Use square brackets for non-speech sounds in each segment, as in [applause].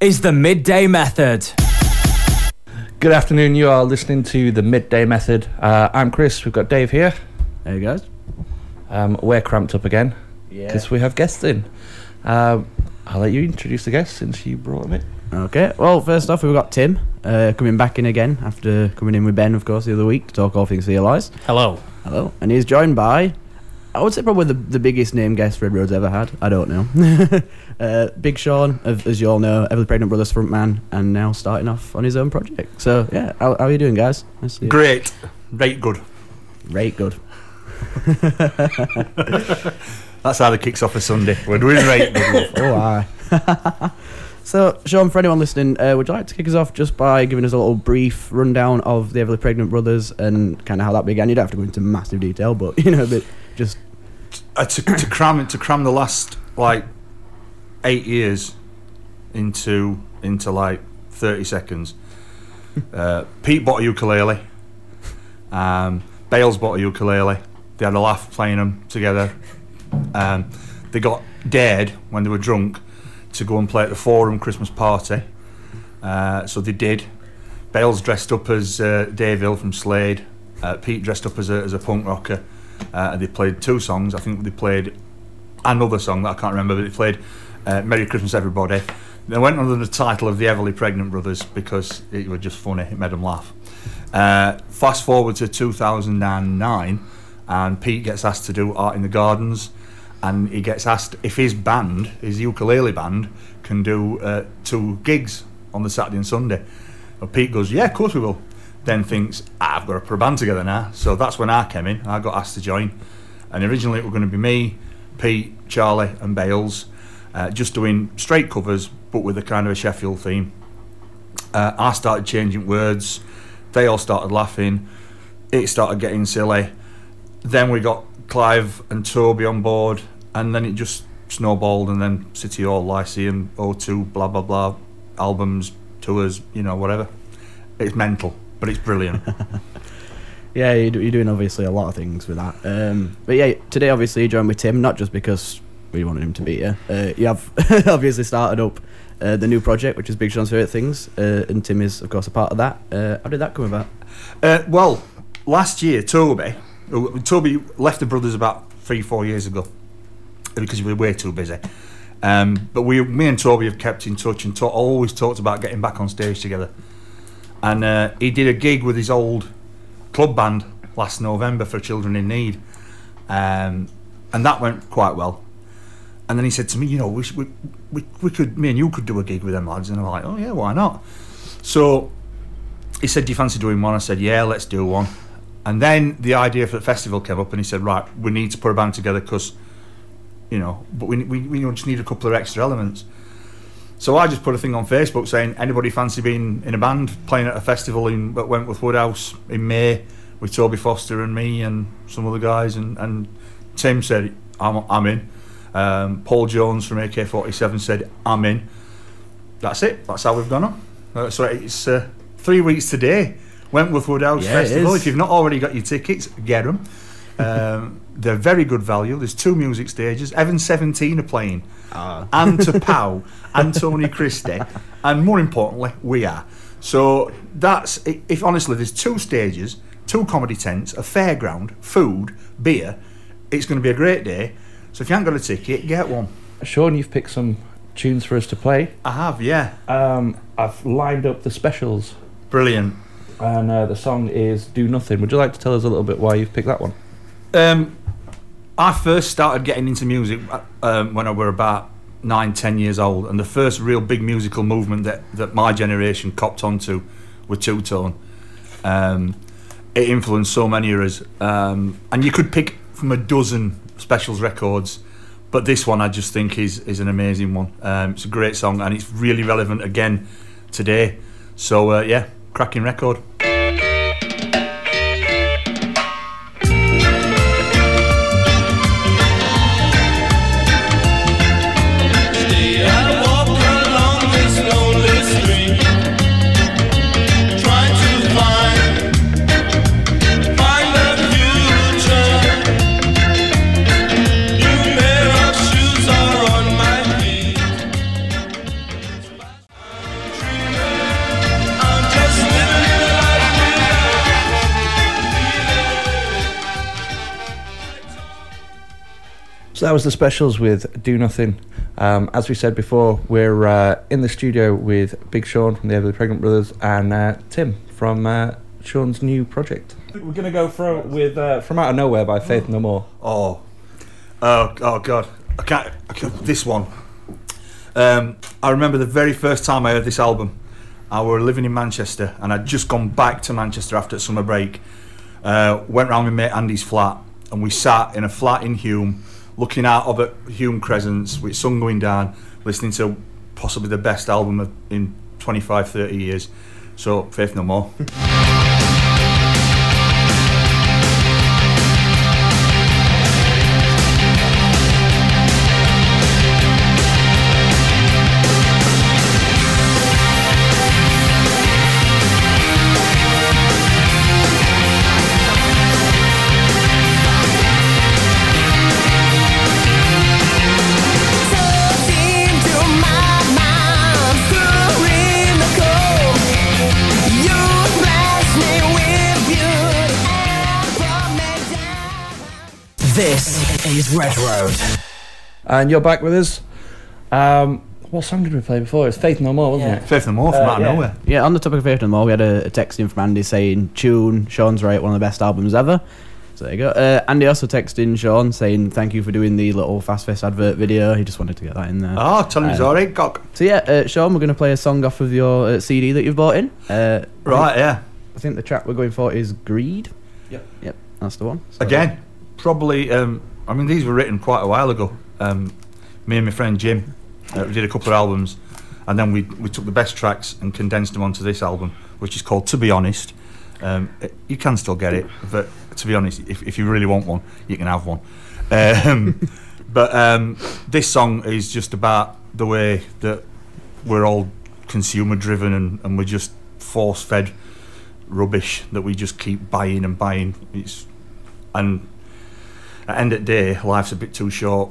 is the midday method. Good afternoon. You are listening to the Midday Method. Uh, I'm Chris. We've got Dave here. There you guys. Um, we're cramped up again Yeah. because we have guests in. Um, I'll let you introduce the guests since you brought them in. Okay. Well, first off, we've got Tim uh, coming back in again after coming in with Ben, of course, the other week to talk all things Fear Lies. Hello. Hello. And he's joined by, I would say, probably the, the biggest name guest Red Road's ever had. I don't know. [laughs] uh, Big Shaun, of, as you all know, Everly Pregnant Brothers frontman, and now starting off on his own project. So, yeah, how, how are you doing, guys? Nice to see you. Great. Right good. Great, good. [laughs] That's how the kicks off a Sunday. We're doing right good. [laughs] Oh, aye. [laughs] so, Shaun, for anyone listening, uh, would you like to kick us off just by giving us a little brief rundown of the Everly Pregnant Brothers and kind of how that began? You don't have to go into massive detail, but, you know, but just Uh, to, to cram to cram the last like eight years into into like thirty seconds. [laughs] Uh, Pete bought a ukulele. Um, Bales bought a ukulele. They had a laugh playing them together. Um, they got dared when they were drunk to go and play at the Forum Christmas party. Uh, so they did. Bales dressed up as uh, Dave Hill from Slade. Uh, Pete dressed up as a, as a punk rocker. Uh, and they played two songs. I think they played another song that I can't remember, but they played uh, Merry Christmas Everybody. They went under the title of the Everly Pregnant Brothers because it was just funny. It made them laugh. Uh, fast forward to 2009, and Pete gets asked to do Art in the Gardens, and he gets asked if his band, his ukulele band, can do uh, two gigs on the Saturday and Sunday. And Pete goes, "Yeah, of course we will." Then thinks, "Ah, "I've got to put a band together now." So that's when I came in. I got asked to join, and originally it was going to be me, Pete, Charlie, and Bales, uh, just doing straight covers, but with a kind of a Sheffield theme. Uh, I started changing words. They all started laughing. It started getting silly. Then we got Clive and Toby on board, and then it just snowballed. And then City Hall, Lyceum, O2, blah blah blah, albums, tours, you know, whatever. It's mental, but it's brilliant. [laughs] Yeah, you're, doing obviously a lot of things with that. Um, but yeah, today obviously you joined with Tim, not just because we wanted him to be here. Uh, you have [laughs] obviously started up uh, the new project, which is Big Shaun's Favourite Things, uh, and Tim is, of course, a part of that. Uh, how did that come about? Uh, well, last year, Toby, uh, Toby left the brothers about three, four years ago because we were way too busy. Um, but we, me and Toby have kept in touch and ta- always talked about getting back on stage together. And he did a gig with his old club band last November for Children in Need, um, and that went quite well. And then he said to me, you know, we, we, we, could, me and you could do a gig with them lads. And I'm like, oh yeah, why not? So he said, Do you fancy doing one? I said, Yeah, let's do one. And then the idea for the festival came up, and he said, Right, we need to put a band together because, you know, but we, we, we just need a couple of extra elements. So I just put a thing on Facebook saying, Anybody fancy being in a band playing at a festival in at Wentworth Woodhouse in May with Toby Foster and me and some other guys? And, and Tim said, I'm, I'm in. Um, Paul Jones from AK47 said, I'm in. That's it. That's how we've gone on. Uh, so it's uh, three weeks today. Wentworth Woodhouse Yeah, Festival. If you've not already got your tickets, get them. [laughs] Um, they're very good value. There's two music stages. Heaven 17 are playing. And Tapau [laughs] and Tony Christie. And more importantly, we are. So that's, if honestly, there's two stages, two comedy tents, a fairground, food, beer. It's going to be a great day. So if you haven't got a ticket, get one. Shaun, you've picked some tunes for us to play. I have, yeah. Um, I've lined up the specials, Brilliant. and uh, the song is "Do Nothing." Would you like to tell us a little bit why you've picked that one? Um, I first started getting into music uh, um, when I were about nine, ten years old, and the first real big musical movement that, that my generation copped onto was two tone. Um, it influenced so many of us, um, and you could pick from a dozen specials records, but this one I just think is is an amazing one. Um, it's a great song, and it's really relevant again today. So uh, yeah, cracking record. So that was the specials with Do Nothing. Um, as we said before, we're uh, in the studio with Big Shaun from the Everly Pregnant Brothers and uh, Tim from uh, Shaun's new project. We're gonna go for with uh, "From Out of Nowhere" by Faith No More. Oh, oh, oh God! I can't. I can't this one. Um, I remember the very first time I heard this album. I were living in Manchester, and I'd just gone back to Manchester after summer break. Uh, went round with mate Andy's flat, and we sat in a flat in Hulme, looking out of at Hulme Crescents with sun going down, listening to possibly the best album in 25, 30 years. So, Faith No More. [laughs] Red Road. And you're back with us. Um, what song did we play before? It was Faith No More, wasn't Yeah. it? Faith No More from Uh, out of yeah. nowhere. Yeah, on the topic of Faith No More, we had a, a text in from Andy saying, Tune, Shaun's right, one of the best albums ever. So there you go. Uh, Andy also texted in Shaun saying, Thank you for doing the little Fast Fest advert video. He just wanted to get that in there. Oh, tell him he's Um, alright, cock. So yeah, uh, Shaun, we're going to play a song off of your uh, CD that you've bought in. Uh, Right, yeah. I think the track we're going for is Greed. Yep. Yep, that's the one. So- Again, probably. Um, I mean, these were written quite a while ago. Um, me and my friend Jim uh, we did a couple of albums, and then we we took the best tracks and condensed them onto this album, which is called To Be Honest. Um, it- you can still get it, but to be honest, if, if you really want one, you can have one. Um, [laughs] but um, this song is just about the way that we're all consumer driven and, and we're just force fed rubbish that we just keep buying and buying. It's and at end of day, life's a bit too short.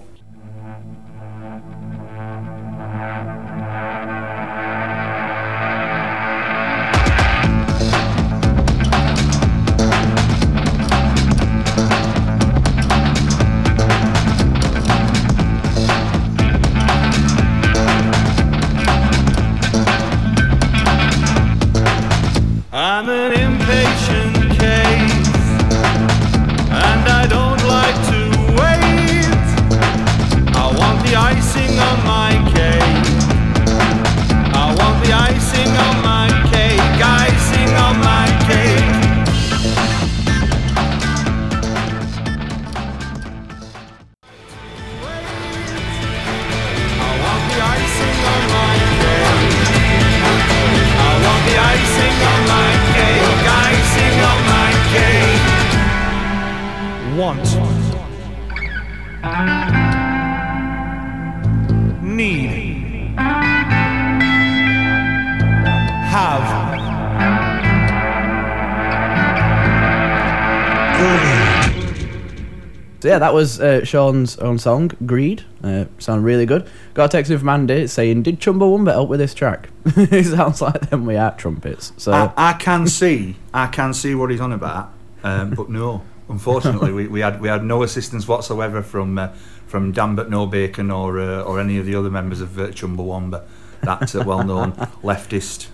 That was uh, Shaun's own song, Greed. Uh, sounded really good. Got a text in from Andy saying, "Did Chumbawamba help with this track?" [laughs] it sounds like them we are trumpets. So I, I can see, I can see what he's on about, um, but no, unfortunately, we, we had we had no assistance whatsoever from uh, from Danbert Nobacon or uh, or any of the other members of uh, Chumbawamba, that uh, well-known [laughs] leftist,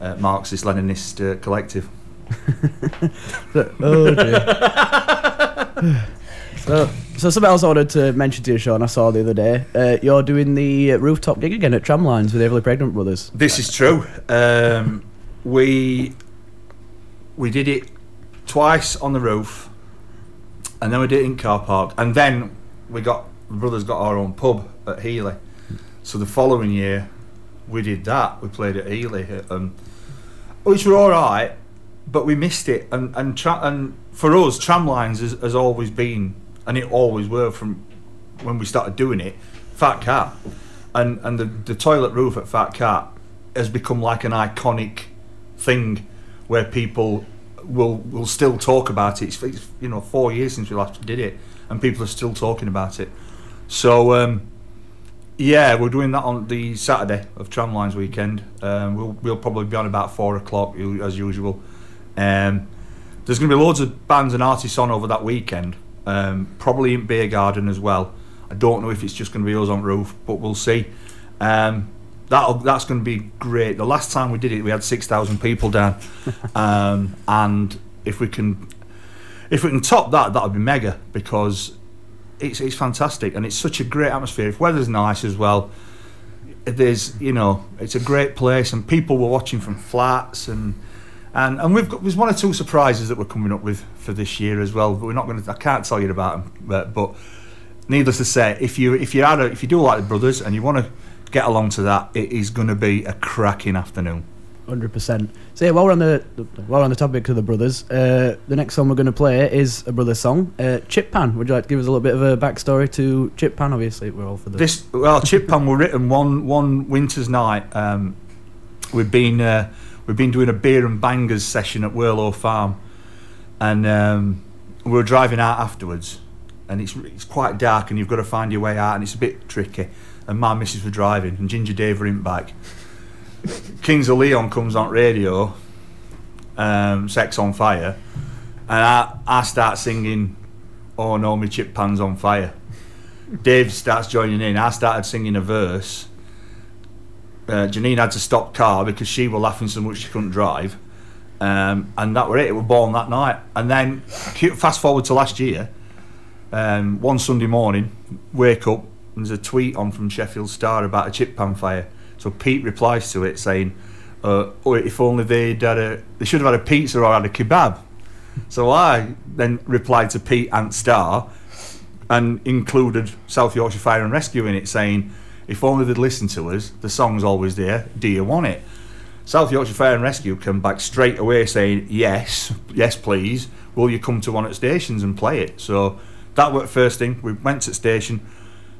uh, Marxist Leninist uh, collective. [laughs] oh dear. So, so something else I wanted to mention to you, Shaun. I saw the other day. Uh, you're doing the rooftop gig again at Tramlines with Everly Pregnant Brothers. This is true. Um, we we did it twice on the roof, and then we did it in car park, and then we got the brothers got our own pub at Heeley. So the following year, we did that. We played at Heeley, um, which were all right, but we missed it. And and tra- and for us, tramlines has, has always been, and it always were from when we started doing it. Fat Cat, and and the the toilet roof at Fat Cat has become like an iconic thing where people will will still talk about it. It's, it's you know four years since we last did it, and people are still talking about it. So um, yeah, we're doing that on the Saturday of Tramlines weekend. Um, we'll we'll probably be on about four o'clock as usual. Um, there's going to be loads of bands and artists on over that weekend. Um, probably in Beer Garden as well. I don't know if it's just going to be us on roof, but we'll see. Um, that'll, that's going to be great. The last time we did it, we had six thousand people down, [laughs] um, and if we can, if we can top that, that'll be mega because it's it's fantastic and it's such a great atmosphere. If weather's nice as well, there's you know it's a great place and people were watching from flats and. And, and we've got there's one or two surprises that we're coming up with for this year as well. But we're not going to. I can't tell you about them. But, but needless to say, if you if you had a, if you do like the brothers and you want to get along to that, it is going to be a cracking afternoon. Hundred percent. So yeah, while we're on the while we're on the topic of the brothers, uh, the next song we're going to play is a brothers song, uh, Chip Pan. Would you like to give us a little bit of a backstory to Chip Pan? Obviously, we're all for the This well, Chip Pan were written one one winter's night. Um, we've been uh, we've been doing a beer and bangers session at Whirlow Farm, and um, we were driving out afterwards, and it's it's quite dark, and you've got to find your way out, and it's a bit tricky. And my missus were driving, and Ginger Dave were in back. [laughs] Kings of Leon comes on radio, um, Sex on Fire, and I, I start singing, Oh no, my chip pan's on fire. Dave starts joining in. I started singing a verse. Uh, Janine had to stop car because she was laughing so much she couldn't drive. Um, and that were it. It was born that night. And then fast forward to last year. Um, one Sunday morning, wake up, and there's a tweet on from Sheffield Star about a chip pan fire. So Pete replies to it saying, uh, "Oh, if only they'd had a, they should have had a pizza or had a kebab." So I then replied to Pete and Star, and included South Yorkshire Fire and Rescue in it, saying, "If only they'd listen to us, the song's always there. Do you want it?" South Yorkshire Fire and Rescue come back straight away saying, "Yes, yes, please. Will you come to one of the stations and play it?" So that worked first thing. We went to station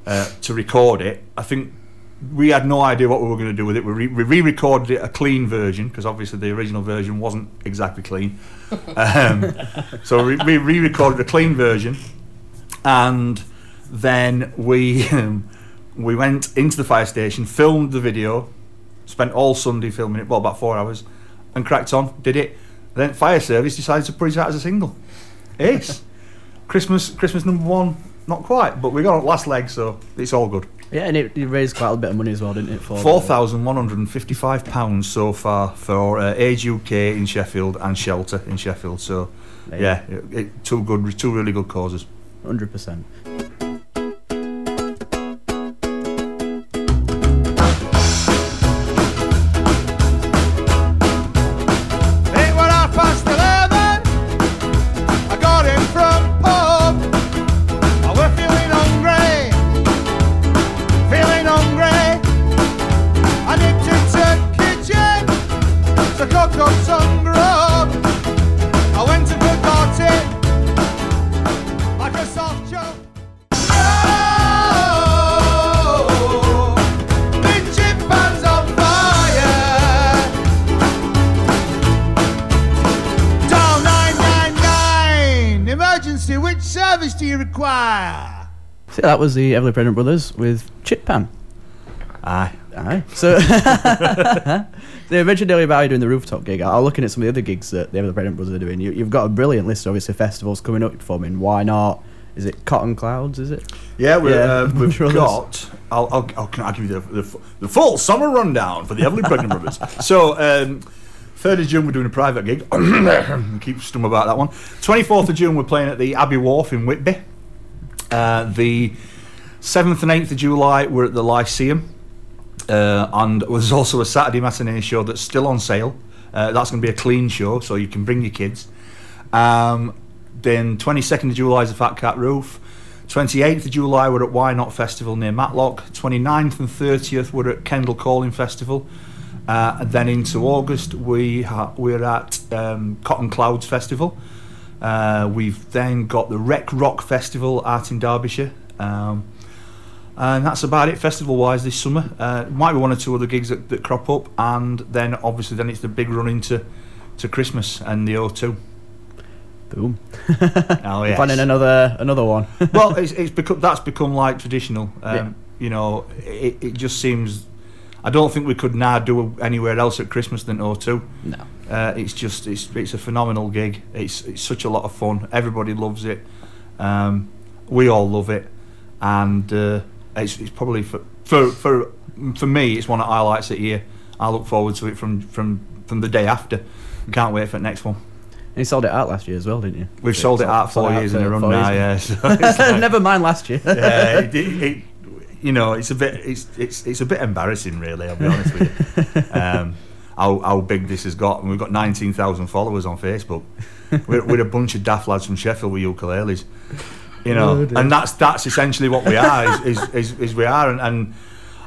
uh, to record it. I think we had no idea what we were going to do with it. We, re- we re-recorded it a clean version because obviously the original version wasn't exactly clean. [laughs] Um, so we, we re-recorded a clean version, and then we [laughs] um, we went into the fire station, filmed the video, spent all Sunday filming it, well about four hours, and cracked on. Did it. Then fire service decided to put it out as a single. Ace. [laughs] Christmas Christmas number one. Not quite, but we got on last leg, so it's all good. yeah, and it, it raised quite a bit of money as well, didn't it? For Four thousand one hundred and fifty-five pounds so far for uh, Age UK in Sheffield and Shelter in Sheffield. So, yeah, it, it, two good, two really good causes. Hundred percent. Require? So that was the Everly Pregnant Brothers with Chip Pan. Aye. Aye. So they mentioned earlier about you're doing the rooftop gig. I was looking at some of the other gigs that the Everly Pregnant Brothers are doing. You, you've got a brilliant list, obviously, festivals coming up. Performing. Why not? Is it Cotton Clouds? Is it? Yeah, we're, Yeah, uh, we've [laughs] got. I'll, I'll, I'll, I give you the, the, the full summer rundown for the Everly Pregnant Brothers. [laughs] So, um, 3rd of June, we're doing a private gig. [coughs] Keep stum about that one. 24th of June, we're playing at the Abbey Wharf in Whitby. Uh, the 7th and 8th of July, we're at the Lyceum. Uh, and there's also a Saturday matinee show that's still on sale. Uh, that's going to be a clean show, so you can bring your kids. Um, then 22nd of July is the Fat Cat Roof. 28th of July we're at Why Not Festival near Matlock. 29th and 30th we're at Kendal Calling Festival. Uh, and then into August we ha- we're at um, Cotton Clouds Festival. Uh, we've then got the Rec Rock Festival out in Derbyshire. Um, and that's about it festival wise this summer. Uh, might be one or two other gigs that, that crop up, and then obviously then it's the big run into to Christmas and the O2. Boom. [laughs] Oh yes. Planning another another one. well, [laughs] it's, it's become that's become like traditional. Um, You know, it, it just seems. I don't think we could now do anywhere else at Christmas than O2. no. Uh, it's just it's it's a phenomenal gig. It's it's such a lot of fun. Everybody loves it. Um, we all love it, and uh, it's, it's probably for, for for for me, it's one of the highlights of the year. I look forward to it from from from the day after. Can't wait for the next one. And you sold it out last year as well, didn't you? We've sold it out four years in a run four now. Yeah, [laughs] so like- Never mind last year. yeah, it, it, you know, it's a bit, it's it's it's a bit embarrassing, really. I'll be honest with you. [laughs] Um, how, how big this has got, and we've got nineteen thousand followers on Facebook. We're, we're a bunch of daft lads from Sheffield with ukuleles, you know, and that's that's essentially what we are. Is is, is, is we are, and, and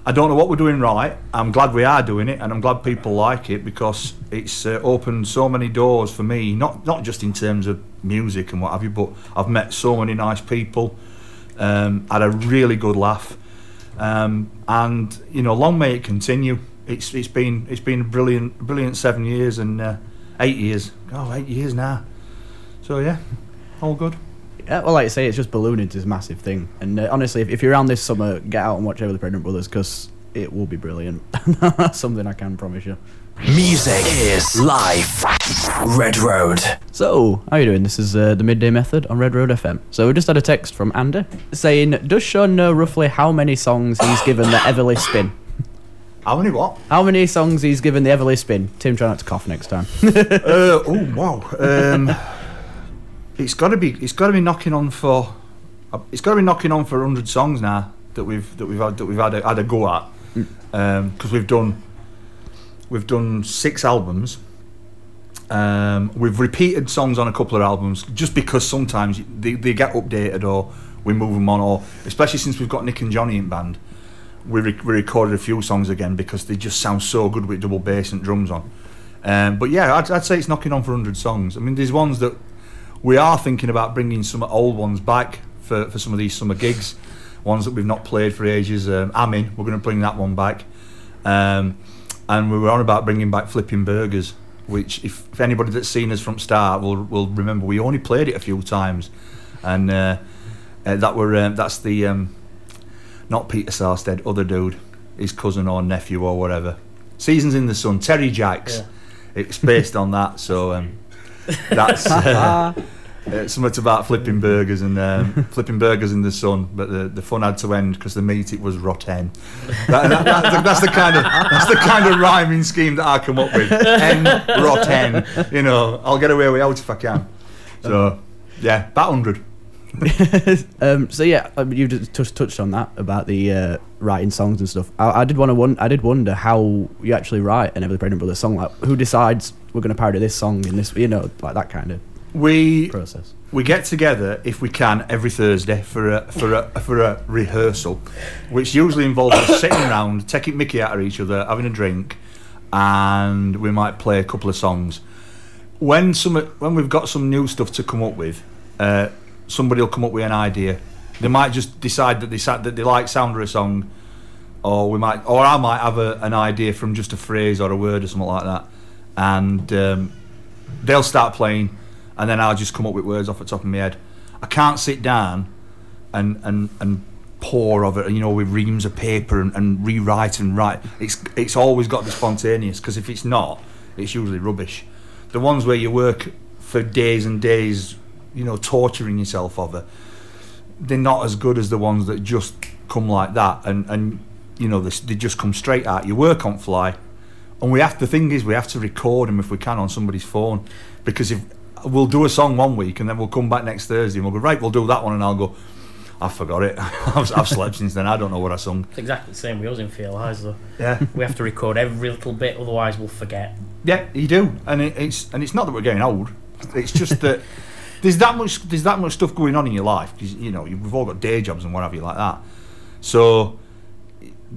I don't know what we're doing right. I'm glad we are doing it, and I'm glad people like it because it's uh, opened so many doors for me. Not not just in terms of music and what have you, but I've met so many nice people. Um, had a really good laugh, um, and you know, long may it continue. It's it's been it's been a brilliant brilliant seven years and uh, eight years. Oh, eight years now. So yeah, all good. Yeah, well, like I say, it's just ballooning to this massive thing. And uh, honestly, if, if you're around this summer, get out and watch Everly Pregnant Brothers because it will be brilliant. [laughs] That's something I can promise you. Music is life. Red Road. So, how you doing? This is uh, the Midday Method on Red Road FM. So, we just had a text from Andy saying, Does Shaun know roughly how many songs he's given the Everly spin? How many what? How many songs he's given the Everly spin? Tim, try not to cough next time. [laughs] uh, oh wow. Um, it's got to be. It's got to be knocking on for. uh, It's got to be knocking on for hundred songs now that we've that we've had that we've had a, had a go at because we've done we've done six albums. Um, we've repeated songs on a couple of albums just because sometimes they, they get updated or we move them on or especially since we've got Nick and Johnny in band we, re- we recorded a few songs again because they just sound so good with double bass and drums on. Um, but yeah, I'd, I'd say it's knocking on for 100 songs. I mean, there's ones that we are thinking about bringing some old ones back for, for some of these summer gigs, ones that we've not played for ages. Um, Amin, we're going to bring that one back. Um, and we were on about bringing back Flipping Burgers, which, if, if anybody that's seen us from start will, will remember, we only played it a few times. And uh, uh, that were um, that's the. Um, not Peter Sarstedt, other dude, his cousin or nephew or whatever. Seasons in the Sun, Terry Jacks. It's based on that, so um, [laughs] that's uh, [laughs] uh, something about flipping burgers and um, [laughs] flipping burgers in the sun. But the, the fun had to end because the meat it was rotten. That, that, that- that's the kind of that's the kind of rhyming scheme that I come up with. N rotten. You know, I'll get away with out if I can. So yeah, about hundred. [laughs] um, so yeah, you just touched touched on that about the uh, writing songs and stuff. I, I did want to won- I did wonder how you actually write an Everly Pregnant Brothers song. Like, who decides we're going to parody this song in this? You know, like that kind of We process. we get together if we can every Thursday for a for a for a rehearsal, which usually involves us sitting [coughs] around, taking Mickey out of each other, having a drink, and we might play a couple of songs. When some when we've got some new stuff to come up with, uh, somebody will come up with an idea. They might just decide that they that they like sound of a song, or we might or I might have a, an idea from just a phrase or a word or something like that, and um, they'll start playing, and then I'll just come up with words off the top of my head. I can't sit down and and and pour of it, you know, with reams of paper and, and rewrite and write. It's it's always got to be spontaneous because if it's not, it's usually rubbish. The ones where you work for days and days, you know, torturing yourself over, they're not as good as the ones that just come like that and and you know they, they just come straight out. You work on fly, and we have the thing is we have to record them if we can on somebody's phone because if we'll do a song one week and then we'll come back next Thursday and we'll go right we'll do that one and I'll go I forgot it. [laughs] I've, I've slept since then. I don't know what I sung. It's exactly the same with us in Fear Lies though. yeah. We have to record every little bit, otherwise we'll forget. yeah you do. And it, it's and it's not that we're getting old. It's just that [laughs] there's that much there's that much stuff going on in your life because you know we've all got day jobs and what have you like that. So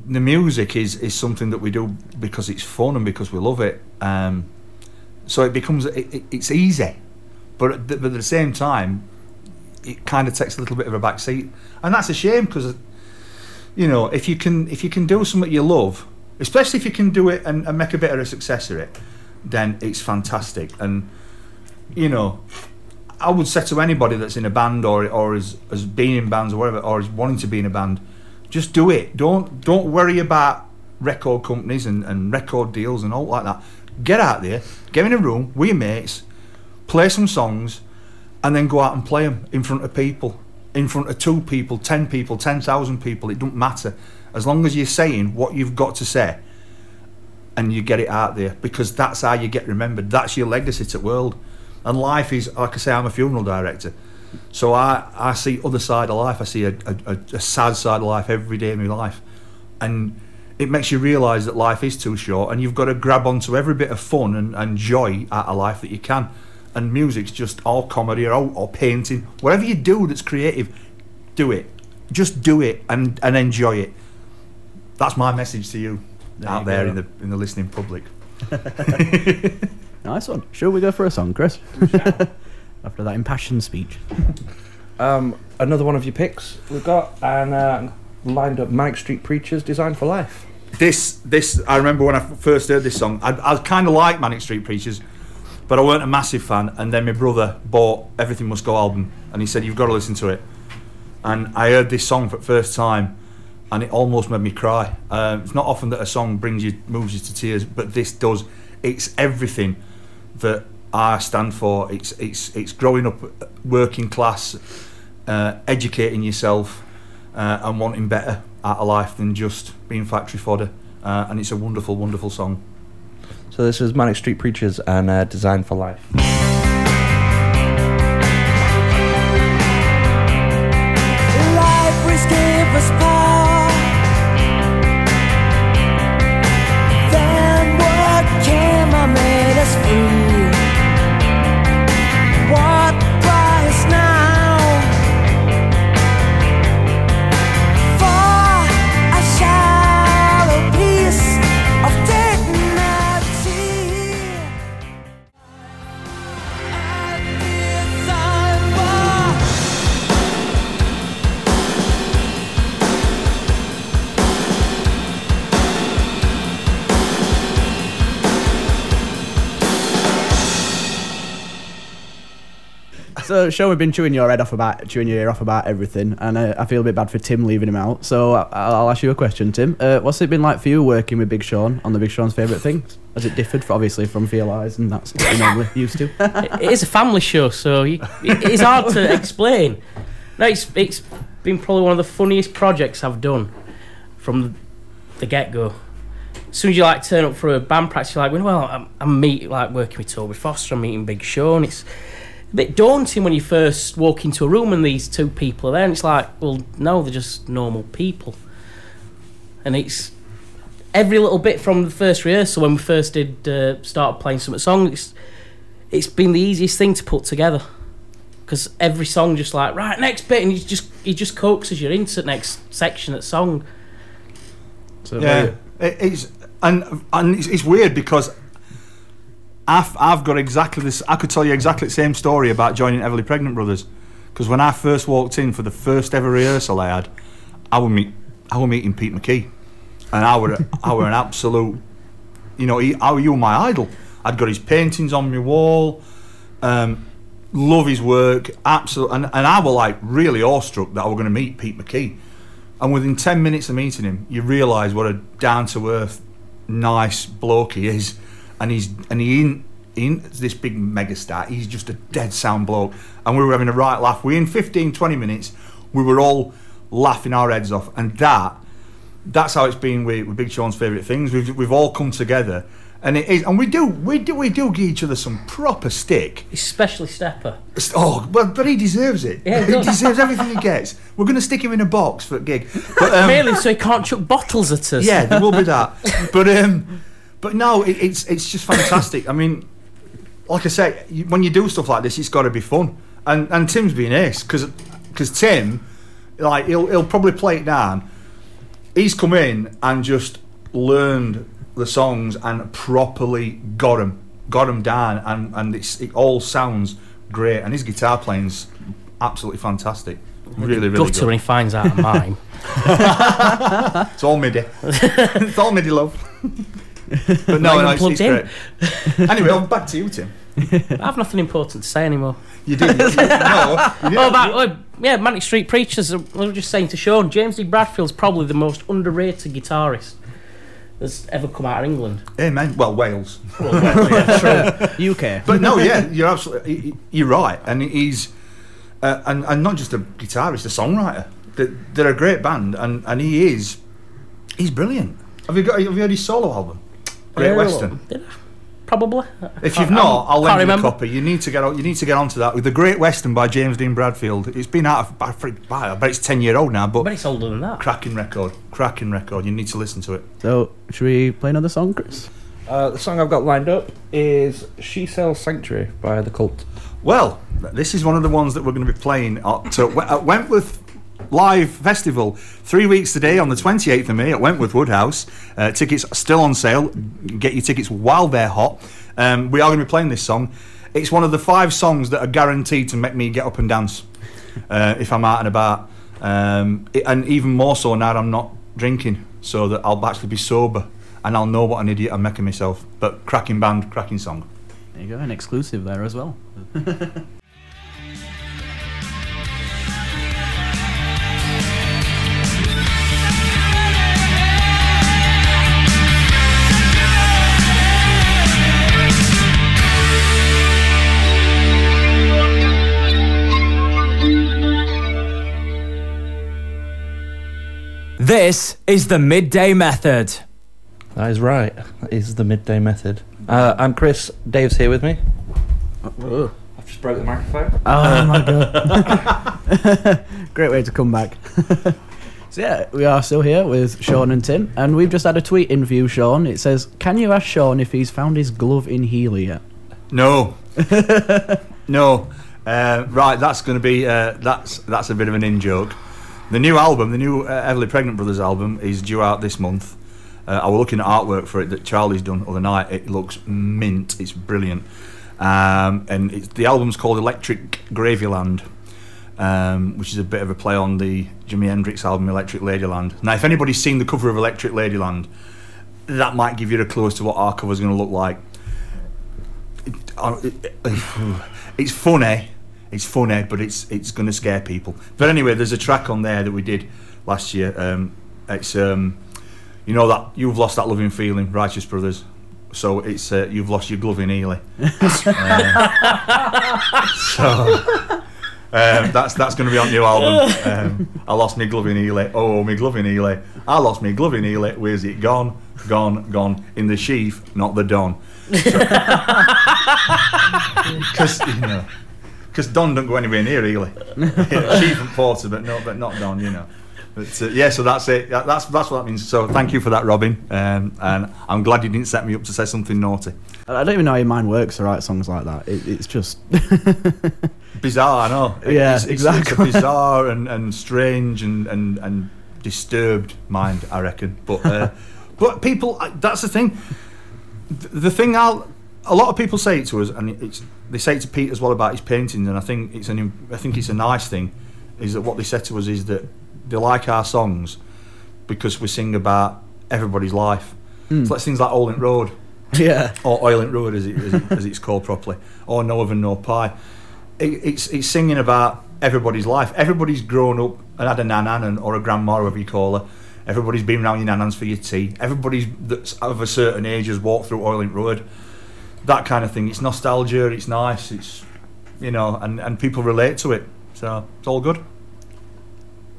the music is is something that we do because it's fun and because we love it. Um, so it becomes it, it, it's easy but at, the, but at the same time it kind of takes a little bit of a backseat, and that's a shame because you know if you can if you can do something you love especially if you can do it and, and make a bit of a success of it then it's fantastic. And you know I would say to anybody that's in a band or or has, has been in bands or whatever or is wanting to be in a band just do it. Don't don't worry about record companies and, and record deals and all like that. Get out there get in a room with your mates play some songs and then go out and play them in front of people in front of two people, ten people, ten thousand people. It doesn't matter as long as you're saying what you've got to say, and you get it out there because that's how you get remembered. That's your legacy to the world. And life is, like I say, I'm a funeral director, so I I see other side of life. I see a, a, a sad side of life every day of my life, and it makes you realise that life is too short and you've got to grab onto every bit of fun and, and joy out of life that you can. And music's just all comedy or, or painting, whatever you do that's creative, do it. Just do it and, and enjoy it. That's my message to you There out you there go. in the in the listening public. [laughs] Nice one. Shall we go for a song, Chris? [laughs] After that impassioned speech. Um, another one of your picks we've got, and uh, lined up Manic Street Preachers, Designed for Life. This this I remember when I first heard this song. I, I kind of like Manic Street Preachers, but I weren't a massive fan. And then my brother bought Everything Must Go album, and he said you've got to listen to it. And I heard this song for the first time, and it almost made me cry. Um, it's not often that a song brings you moves you to tears, but this does. It's everything that I stand for. It's it's it's growing up working class, uh, educating yourself, uh, and wanting better out of life than just being factory fodder. Uh, and it's a wonderful, wonderful song. So this is Manic Street Preachers and uh, Designed for. Life So, Shaun, we've been chewing your head off about chewing your ear off about everything, and uh, I feel a bit bad for Tim leaving him out. So, I- I'll ask you a question, Tim. Uh, what's it been like for you working with Big Shaun on the Big Shaun's favourite things? Has it differed, for, obviously, from Fear Lies, and that's what you're normally [laughs] used to? it is a family show, so you, it, it's hard to [laughs] explain. No, it's it's been probably one of the funniest projects I've done from the get go. As soon as you like turn up for a band practice, you're like, well, I'm, I'm meet like working with Toby Foster, I'm meeting Big Shaun. It's a bit daunting when you first walk into a room and these two people are there, and it's like, well, no, they're just normal people. And it's every little bit from the first rehearsal when we first did uh, start playing some songs. It's, it's been the easiest thing to put together because every song just like right next bit and you just he just coaxes you into the next section of the song. So, Yeah, it, it's and and it's, it's weird because I've I've got exactly this. I could tell you exactly the same story about joining Everly Pregnant Brothers because when I first walked in for the first ever rehearsal I had, I were meet I were meeting Pete McKee, and I were I were an absolute, you know, he, I, you were my idol. I'd got his paintings on my wall. Um, love his work, absolute, and, and I were like really awestruck that I were going to meet Pete McKee. And within 10 minutes of meeting him, you realise what a down to earth, nice bloke he is. And he's and he ain't, he ain't this big megastar, he's just a dead sound bloke. And we were having a right laugh. We in 15, 20 minutes, we were all laughing our heads off. And that that's how it's been with, with Big Shaun's favourite things. We've, we've all come together. And it is, and we do, we do, we do give each other some proper stick. Especially Stepper. Oh, well, but he deserves it. Yeah, he he deserves everything he gets. We're going to stick him in a box for a gig. But, um, so he can't chuck bottles at us. yeah, there will be that. But um, but no, it, it's it's just fantastic. I mean, like I say, you, when you do stuff like this, it's got to be fun. And and Tim's been ace because Tim, like he'll he'll probably play it down. He's come in and just learned the songs and properly got them, got them down, and and it's, it all sounds great. And his guitar playing's absolutely fantastic. Really, really good. when he finds out of mine. [laughs] It's all MIDI. [laughs] it's all MIDI love. [laughs] but no, no, it's, plugged it's in. great. Anyway, on back to you, Tim. [laughs] I have nothing important to say anymore. You did. You, [laughs] no, you did. Oh, about, oh, yeah, Manic Street Preachers. I was just saying to Shaun, James Dean Bradfield's probably the most underrated guitarist that's ever come out of England. Amen. Well, Wales. UK. But no, yeah, you're absolutely. You're right, and he's uh, and and not just a guitarist, a songwriter. They're, they're a great band, and and he is he's brilliant. Have you got have you heard his solo album? Great Yeah, Western. Did I? Probably. If you've not, I I'll can't lend you a copy. You need to get on. You need to get onto that with the Great Western by James Dean Bradfield. It's been out of. I think- I bet it's ten year old now, but But it's older than that. cracking record, cracking record. You need to listen to it. So, should we play another song, Chris? Uh, the song I've got lined up is She Sells Sanctuary by The Cult. Well, this is one of the ones that we're going to be playing at, uh, at [laughs] Wentworth Live Festival three weeks today on the 28th of May at Wentworth Woodhouse. Uh, tickets still on sale. Get your tickets while they're hot. Um, we are going to be playing this song. It's one of the five songs that are guaranteed to make me get up and dance uh, if I'm out and about. Um, it- and even more so now I'm not drinking, so that I'll actually be sober and I'll know what an idiot I'm making myself. But cracking band, cracking song. There you go, an exclusive there as well. [laughs] This is the midday method. That is right. That is the midday method. Uh, I'm Chris. Dave's here with me. I've just broke the microphone. [laughs] Oh my god. [laughs] Great way to come back. [laughs] so yeah, we are still here with Shaun and Tim, and we've just had a tweet in view, Shaun. It says, Can you ask Shaun if he's found his glove in Heeley yet? No, no. Uh, right, that's going to be uh, that's that's a bit of an in joke. The new album, the new uh, Everly Pregnant Brothers album, is due out this month. Uh, I was looking at artwork for it that Charlie's done other night. It looks mint. It's brilliant, um, and it's, the album's called Electric Gravyland, um, which is a bit of a play on the Jimi Hendrix album Electric Ladyland. Now, if anybody's seen the cover of Electric Ladyland, that might give you a clue as to what our cover's going to look like uh, it- [sighs] it's funny. It's funny, but it's it's going to scare people. But anyway, there's a track on there that we did last year. Um, it's um, you know that you've lost that loving feeling, Righteous Brothers. So it's uh, you've lost your glove in Heeley. Um, so um, that's that's going to be on new album. Um, I lost my glove in Heeley. Oh, my glove in Heeley. I lost my glove in Heeley. Where's it gone? Gone, gone. In the Sheaf, not the Don. Because [laughs] [laughs] you know, because Don don't go anywhere near Heeley. [laughs] Sheaf and Porter, but no, but not Don. You know. But uh, yeah, so that's it. That- That's that's what that means. So thank you for that, Robin. Um, and I'm glad you didn't set me up to say something naughty. I don't even know how your mind works to write songs like that. It, it's just. [laughs] Bizarre, I know. Yeah, it's, it's, exactly. It's a bizarre and, and strange and, and, and disturbed mind, I reckon. But uh, [laughs] but people, that's the thing. The thing I'll, a lot of people say it to us, and it's they say it to Pete as well about his paintings, and I think it's an I think it's a nice thing, is that what they said to us is that they like our songs because we sing about everybody's life. Hmm. So like things like Olent Road [laughs] yeah. or Oiling Road as, it, as, it, as it's called properly, or No Oven No Pie. It, it's it's singing about everybody's life. Everybody's grown up and had a nanan and, or a grandma, whatever you call her. Everybody's been around your nanans for your tea. Everybody's that's of a certain age has walked through Oiling Road. That kind of thing. It's nostalgia. It's nice. It's you know, and, and people relate to it. So it's all good.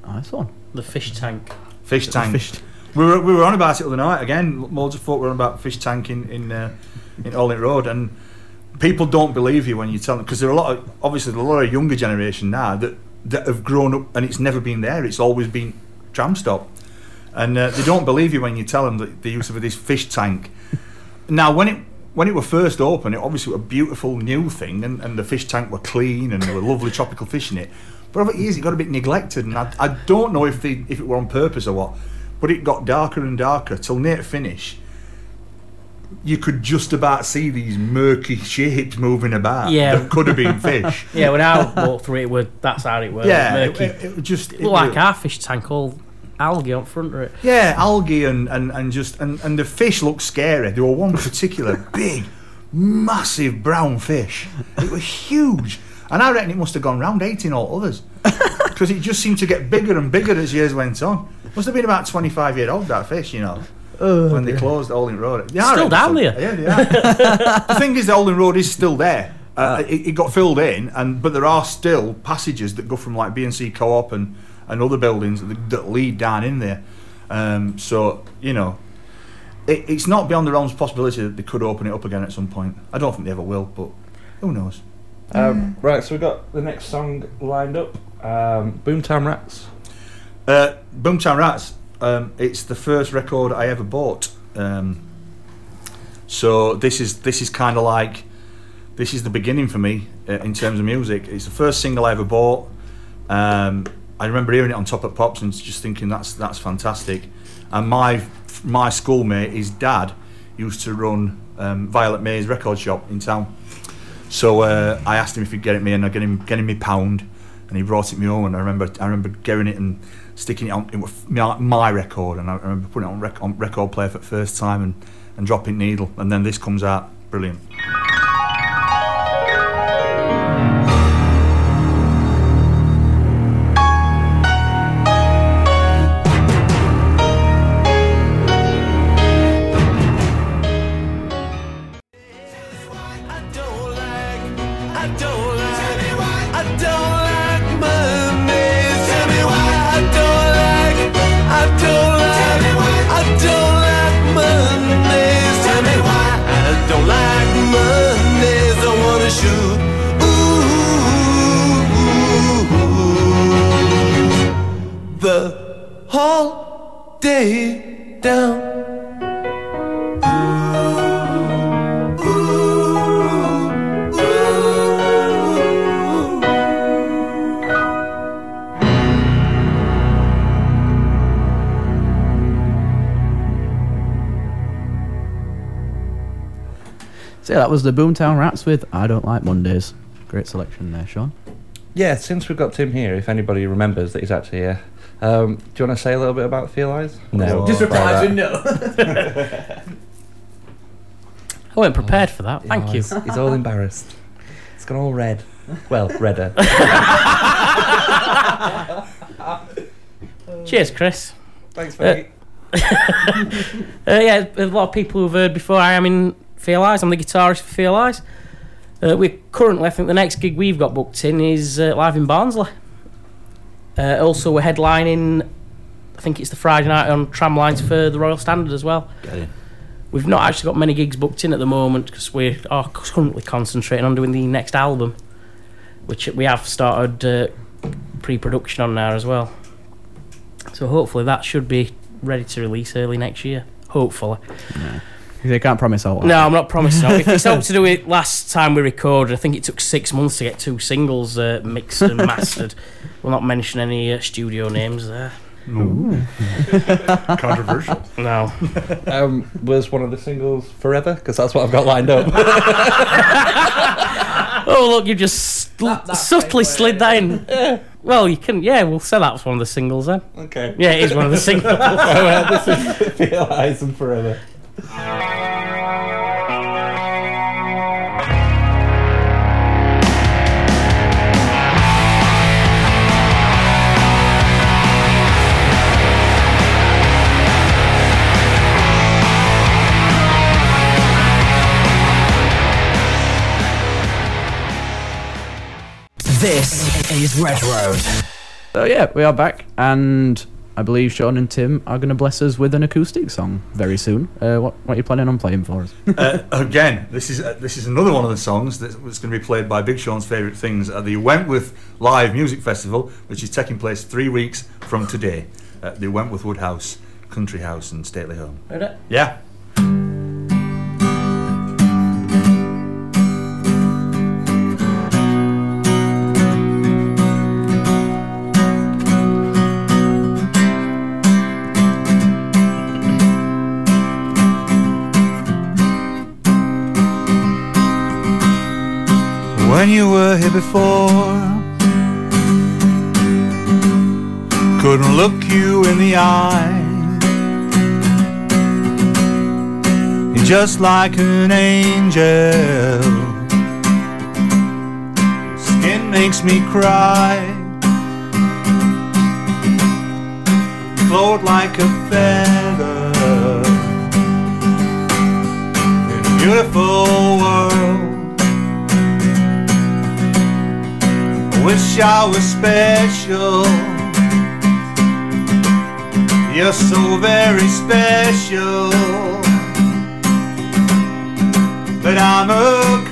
Nice one. The fish tank. Fish tank. Fish- We were we were on about it the other night again. Loads of folk were on about fish tank in in uh, in Olin Road, and people don't believe you when you tell them because there are a lot of obviously there are a lot of younger generation now that that have grown up and it's never been there. It's always been tram stop, and uh, they don't believe you when you tell them that the use of this fish tank. Now when it when it were first open, it obviously was a beautiful new thing, and, and the fish tank were clean and there were lovely tropical fish in it. But over the years, it got a bit neglected, and I, I don't know if they if it were on purpose or what. But it got darker and darker till near finish. You could just about see these murky shapes moving about Yeah. that could have been [laughs] fish. Yeah, when I walked through it, were, that's how it was. yeah, murky. it, it was just it Looked like our fish tank, all algae up front of it. Yeah, algae and, and, and just and, and the fish looked scary. There were one particular [laughs] big, massive brown fish. It was huge. And I reckon it must have gone round 18 all others. [laughs] Because it just seemed to get bigger and bigger as years went on. Must have been about 25 year old, that fish, you know. when they closed Olding Road. Yeah, I Still down there? Yeah, they are. the thing is, the Olding Road is still there. Uh, it, it got filled in, and but there are still passages that go from like B&C Co-op and, and other buildings that, that lead down in there. Um, so you know, it, it's not beyond the realms of possibility that they could open it up again at some point. I don't think they ever will, but who knows? Um, right, so we've got the next song lined up. Um, Boomtown Rats. Uh, Boomtown Rats. Um, it's the first record I ever bought. Um, so this is this is kind of like this is the beginning for me uh, in terms of music. It's the first single I ever bought. Um, I remember hearing it on Top of Pops and just thinking that's that's fantastic. And my my schoolmate, his dad, used to run um, Violet May's record shop in town. So uh, I asked him if he'd get it me, and I get him getting me pound, and he brought it me home. And I remember I remember getting it and sticking it on it my, my record, and I remember putting it on, rec- on record player for the first time and, and dropping needle, and then this comes out, brilliant. That was the Boomtown Rats with I Don't Like Mondays. Great selection there, Shaun. Yeah, since we've got Tim here, if anybody remembers that he's actually here, um, do you want to say a little bit about the Fear Lies? No. Just reply reply that. with no. [laughs] I wasn't prepared for that. Thank you. He's, he's [laughs] all embarrassed. It's gone all red. Well, redder. [laughs] Cheers, Chris. Thanks, mate. Uh, yeah, a lot of people who've heard before. I am in Fear Lies. I'm the guitarist for Fear Lies. Uh, we currently, I think the next gig we've got booked in is uh, live in Barnsley. Uh, also, we're headlining. I think it's the Friday night on Tramlines for the Royal Standard as well. We've not actually got many gigs booked in at the moment because we are currently concentrating on doing the next album, which we have started uh, pre-production on now as well. So hopefully that should be ready to release early next year. Hopefully. They can't promise all. No, I'm not promising. if it's hoped to do it last time we recorded, I think it took six months to get two singles uh, mixed and mastered. [laughs] We'll not mention any uh, studio names there. [laughs] Controversial. No. um, was one of the singles Forever? Because that's what I've got lined up. [laughs] Oh look, you just sl- subtly slid that in. Yeah. Well, you can. Yeah, we'll say that's one of the singles then. okay. Yeah, it is one of the singles. Oh, well, this is Fear Lies and Forever. This is Red Road. So yeah, we are back, and I believe Shaun and Tim are going to bless us with an acoustic song very soon. Uh, what what are you planning on playing for us? [laughs] uh, again, this is uh, this is another one of the songs that's, that's going to be played by Big Sean's favourite things at the Wentworth Live Music Festival, which is taking place three weeks from today at the Wentworth Woodhouse Country House and Stately Home. Ready? Yeah. You were here before, couldn't look you in the eye. You're just like an angel. Skin makes me cry. Float like a feather beautiful world. Wish I was special. You're so very special. But I'm a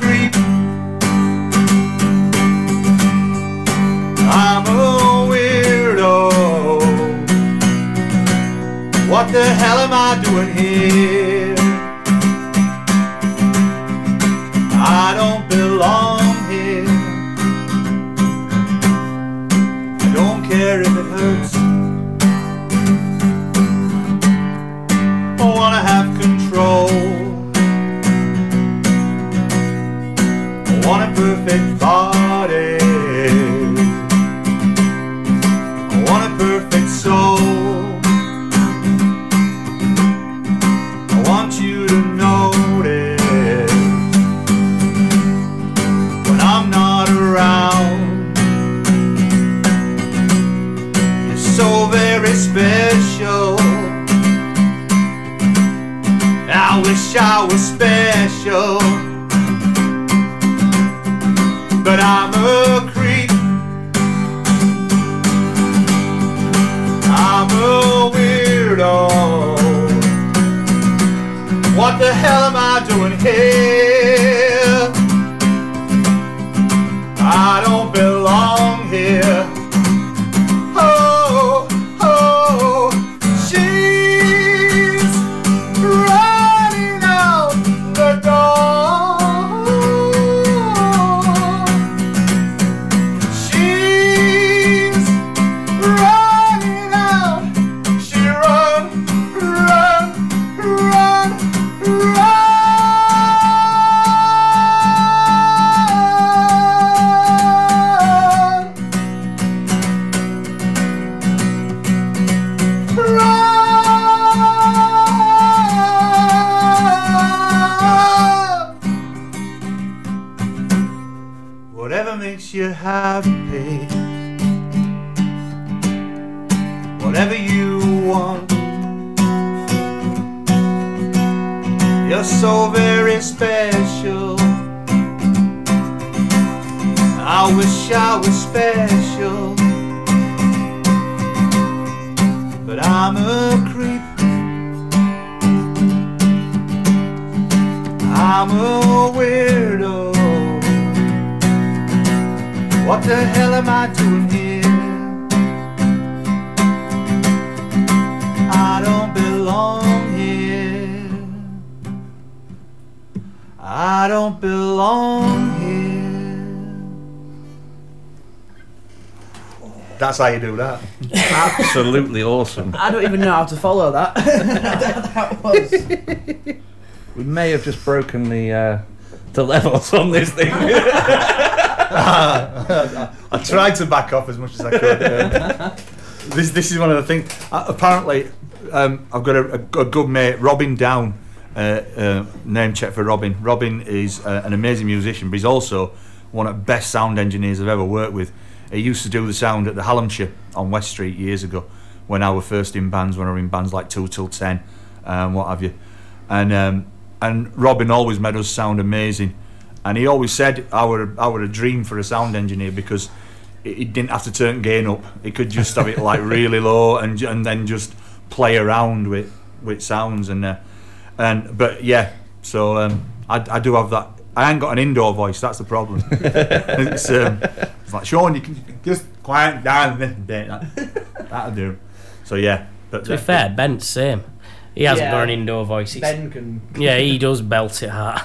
That's how you do that. Absolutely awesome. I don't even know how to follow that. [laughs] that was. We may have just broken the uh, the levels on this thing. [laughs] I tried to back off as much as I could. this this is one of the things. Uh, apparently, um, I've got a, a, a good mate, Robin Down. Uh, uh, name check for Robin. Robin is uh, an amazing musician, but he's also one of the best sound engineers I've ever worked with. He used to do the sound at the Hallamshire on West Street years ago, when I were first in bands, when I were in bands like Two Till Ten, and what have you. And um, and Robin always made us sound amazing. And he always said I were I were a dream for a sound engineer because he didn't have to turn gain up. He could just have it like [laughs] really low and and then just play around with with sounds and uh, and but yeah. So um, I I do have that. I ain't got an indoor voice. That's the problem. [laughs] it's, um, it's like Shaun, you can just quiet down. That, that'll do. So yeah. But To be fair, Ben's same. He hasn't Yeah. got an indoor voice. It's- Ben can. yeah, he does belt it hard.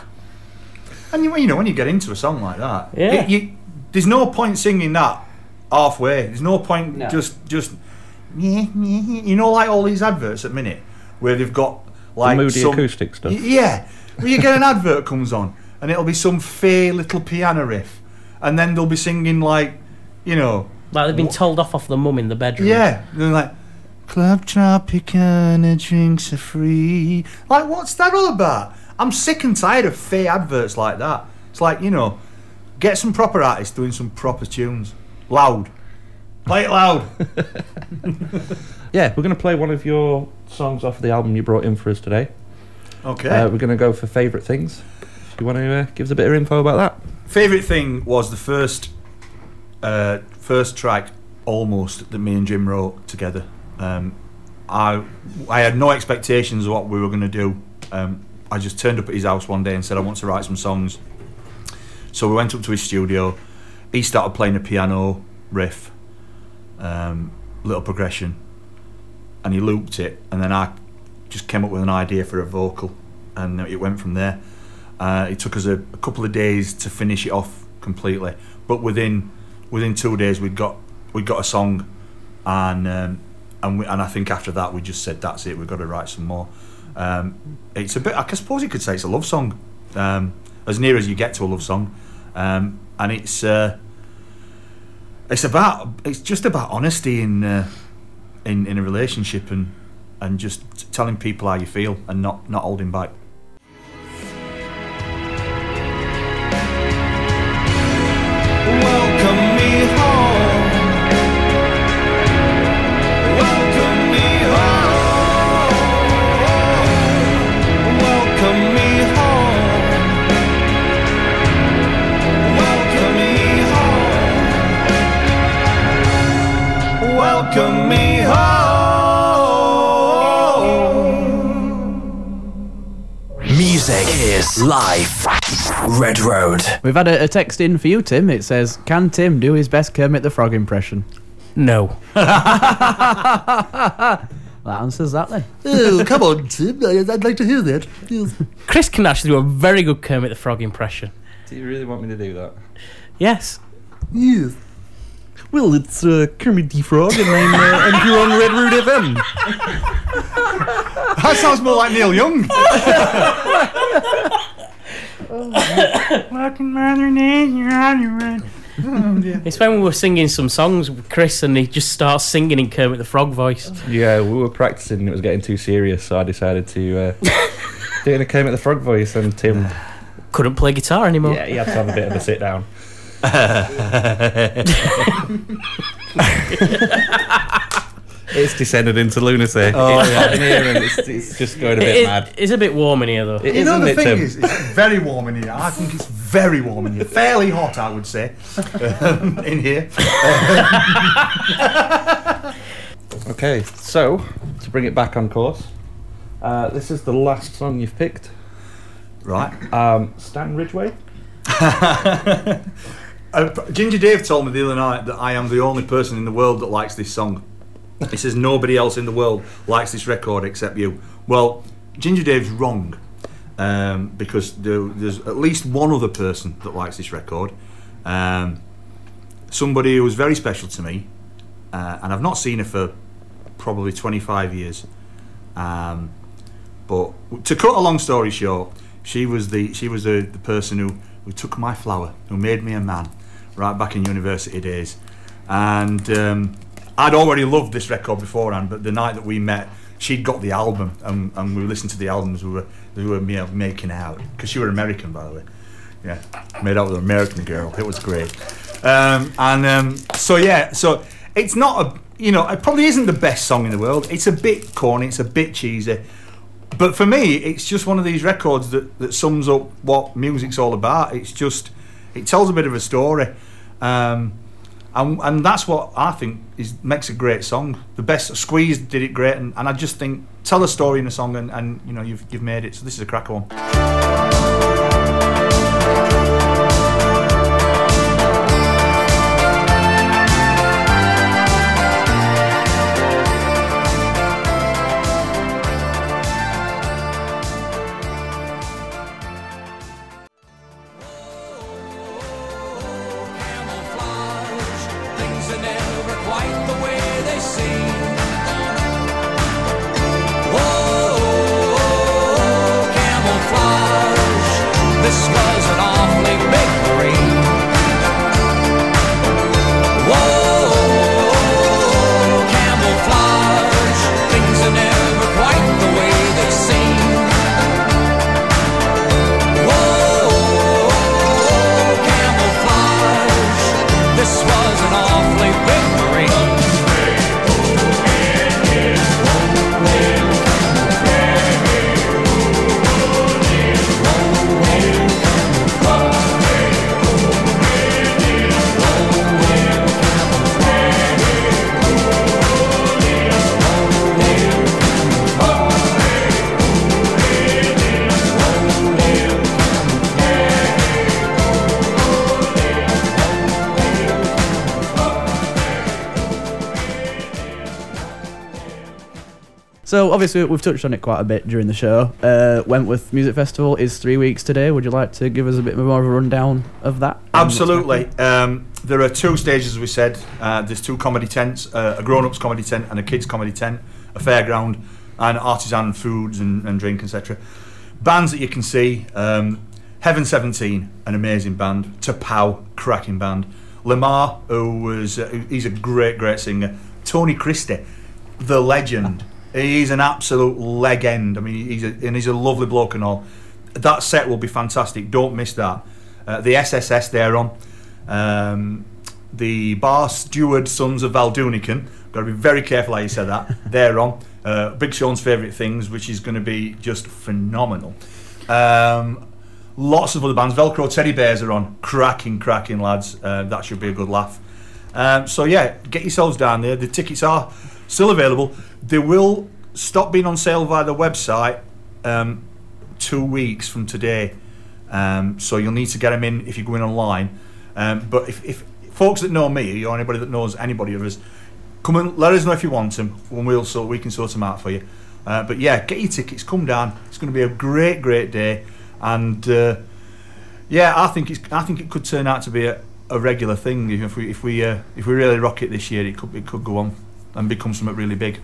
And you, you know when you get into a song like that, Yeah. it- you, there's no point singing that halfway. There's no point No. just just you know like all these adverts at minute where they've got like moody some, acoustic stuff. Yeah, where you get an advert comes on and it'll be some fair little piano riff, and then they'll be singing like, you know, Like they've been told off off the mum in the bedroom. yeah, they're like. Club Tropicana drinks are free. Like, what's that all about? I'm sick and tired of fake adverts like that. It's like, you know, get some proper artists doing some proper tunes. Loud. Play it loud. [laughs] yeah, we're going to play one of your songs off the album you brought in for us today. Okay. Uh, we're going to go for favourite things. You want to uh, give us a bit of info about that? Favourite thing was the first uh, first track almost that me and Jim wrote together. Um, I I had no expectations of what we were going to do. Um, I just turned up at his house one day and said I want to write some songs. So we went up to his studio. He started playing a piano riff, um, little progression, and he looped it. And then I just came up with an idea for a vocal, and it went from there. Uh, it took us a, a couple of days to finish it off completely, but within within two days we'd got we got a song, and um, and we, and I think after that we just said that's it. We've got to write some more. Um, it's a bit. I suppose you could say it's a love song, um, as near as you get to a love song, um, and it's uh, it's about it's just about honesty in uh, in in a relationship and and just telling people how you feel and not not holding back. Is life. Red Road. We've had a, a text in for you, Tim. It says, "Can Tim do his best Kermit the Frog impression?" No. [laughs] That answers that then. Oh, come on, Tim. I'd like to hear that. Chris can actually do a very good Kermit the Frog impression. Do you really want me to do that? Yes. Yes. Well, it's uh, Kermit the Frog, and I'm, uh, I'm here on Red Root FM. [laughs] That sounds more like Neil Young. It's when we were singing some songs with Chris and he just starts singing in Kermit the Frog voice. Yeah, we were practicing and it was getting too serious, so I decided to uh, [laughs] do it in a Kermit the Frog voice, and Tim, Couldn't play guitar anymore. yeah, he had to have a bit of a sit down. [laughs] it's descended into lunacy. Oh, yeah. here and it's, it's just going a bit It- mad. It's a bit warm in here though. It You know isn't the it, thing Tim? is, it's very warm in here. I think it's very warm in here. Fairly hot, I would say, um, in here. [laughs] Okay, so to bring it back on course, uh, this is the last song you've picked. Right. Um, Stan Ridgway. [laughs] Uh, Ginger Dave told me the other night that I am the only person in the world that likes this song. He says nobody else in the world likes this record except you. Well, Ginger Dave's wrong um, because there, there's at least one other person that likes this record. Um, somebody who was very special to me, uh, and I've not seen her for probably 25 years. Um, but to cut a long story short, she was the she was the, the person who, who took my flower, who made me a man, right back in university days. And um, I'd already loved this record beforehand, but the night that we met, she'd got the album, and, and we listened to the albums. We were we were making out because she were American, by the way. Yeah, made out with an American girl. It was great. Um, and um, so yeah, so it's not a you know it probably isn't the best song in the world. It's a bit corny. It's a bit cheesy. But for me, it's just one of these records that, that sums up what music's all about. It's just, it tells a bit of a story. Um, and, and that's what I think is makes a great song. The best Squeeze did it great, and, and I just think tell a story in a song, and, and you know you've you've made it. So this is a cracker one. Obviously we've touched on it quite a bit during the show. Uh, Wentworth Music Festival is three weeks today. Would you like to give us a bit more of a rundown of that? Absolutely. Um, there are two stages, as we said. Uh, there's two comedy tents, uh, a grown-ups comedy tent and a kids comedy tent, a fairground, and artisan foods and, and drink, etc. Bands that you can see: um, Heaven 17, an amazing band. T'Pau, cracking band. Lamar, who was uh, he's a great, great singer. Tony Christie, the legend. He's an absolute legend. I mean, he's a, and he's a lovely bloke and all. That set will be fantastic. Don't miss that. Uh, the SSS they're on. Um, the Bar Steward Sons of Val Doonican. Got to be very careful how you say that. [laughs] they're on. Uh, Big Shaun's favourite things, which is going to be just phenomenal. Um, lots of other bands. Velcro Teddy Bears are on. Cracking, cracking lads. Uh, that should be a good laugh. Um, so yeah, get yourselves down there. The tickets are still available. They will stop being on sale via the website um, two weeks from today. Um, so you'll need to get them in if you're going online. Um, but if, if folks that know me or anybody that knows anybody of us, come and let us know if you want them, and we'll sort we can sort them out for you. Uh, but yeah, get your tickets. Come down. It's going to be a great, great day, and uh, yeah, I think it's I think it could turn out to be a, a regular thing if we if we uh, if we really rock it this year. It could it could go on and become something really big.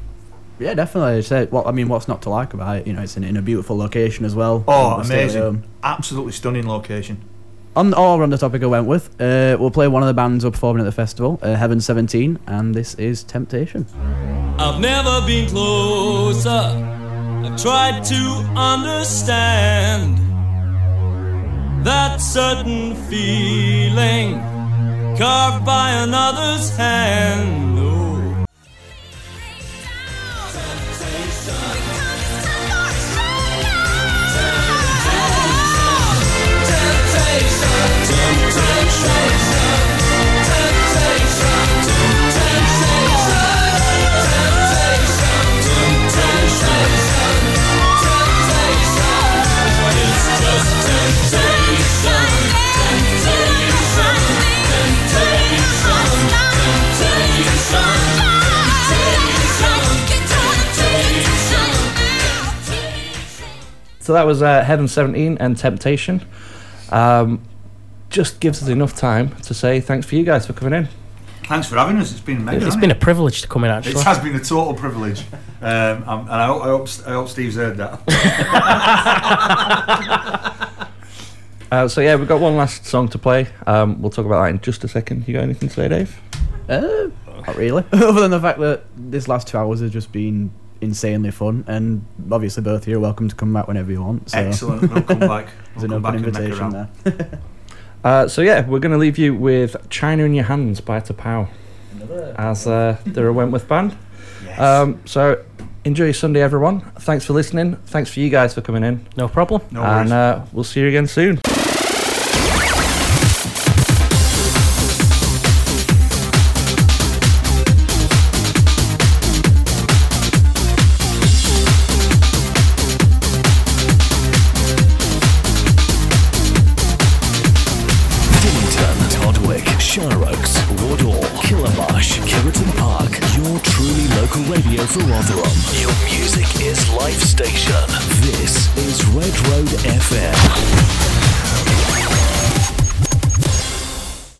Yeah, definitely. Say, well, I mean, what's not to like about it? You know, it's in, in a beautiful location as well. Oh, You stay at amazing! home. Absolutely stunning location. On, all on the topic of Wentworth, uh, we'll play one of the bands who are performing at the festival, uh, Heaven 17, and this is Temptation. I've never been closer. I've tried to understand that certain feeling carved by another's hand. So that was uh, Heaven 17 and Temptation. Um, just gives us enough time to say thanks for you guys for coming in. Thanks for having us. It's been amazing. It's hasn't been a privilege to come in, actually. It has been a total privilege, [laughs] um, and I hope, I, hope, I hope Steve's heard that. [laughs] Uh, so yeah, we've got one last song to play. Um, we'll talk about that in just a second. You got anything to say, Dave? Uh, not really. [laughs] Other than the fact that this last two hours has just been insanely fun, and obviously both of you are welcome to come back whenever you want. So Excellent. We'll come [laughs] back. There's We'll an come back open invitation there. [laughs] Uh, so yeah, we're going to leave you with "China in Your Hands" by T'Pau, as uh, they're a Wentworth band. Yes. Um, so enjoy your Sunday, everyone. Thanks for listening. Thanks for you guys for coming in, No problem. no worries. and uh, we'll see you again soon. Radio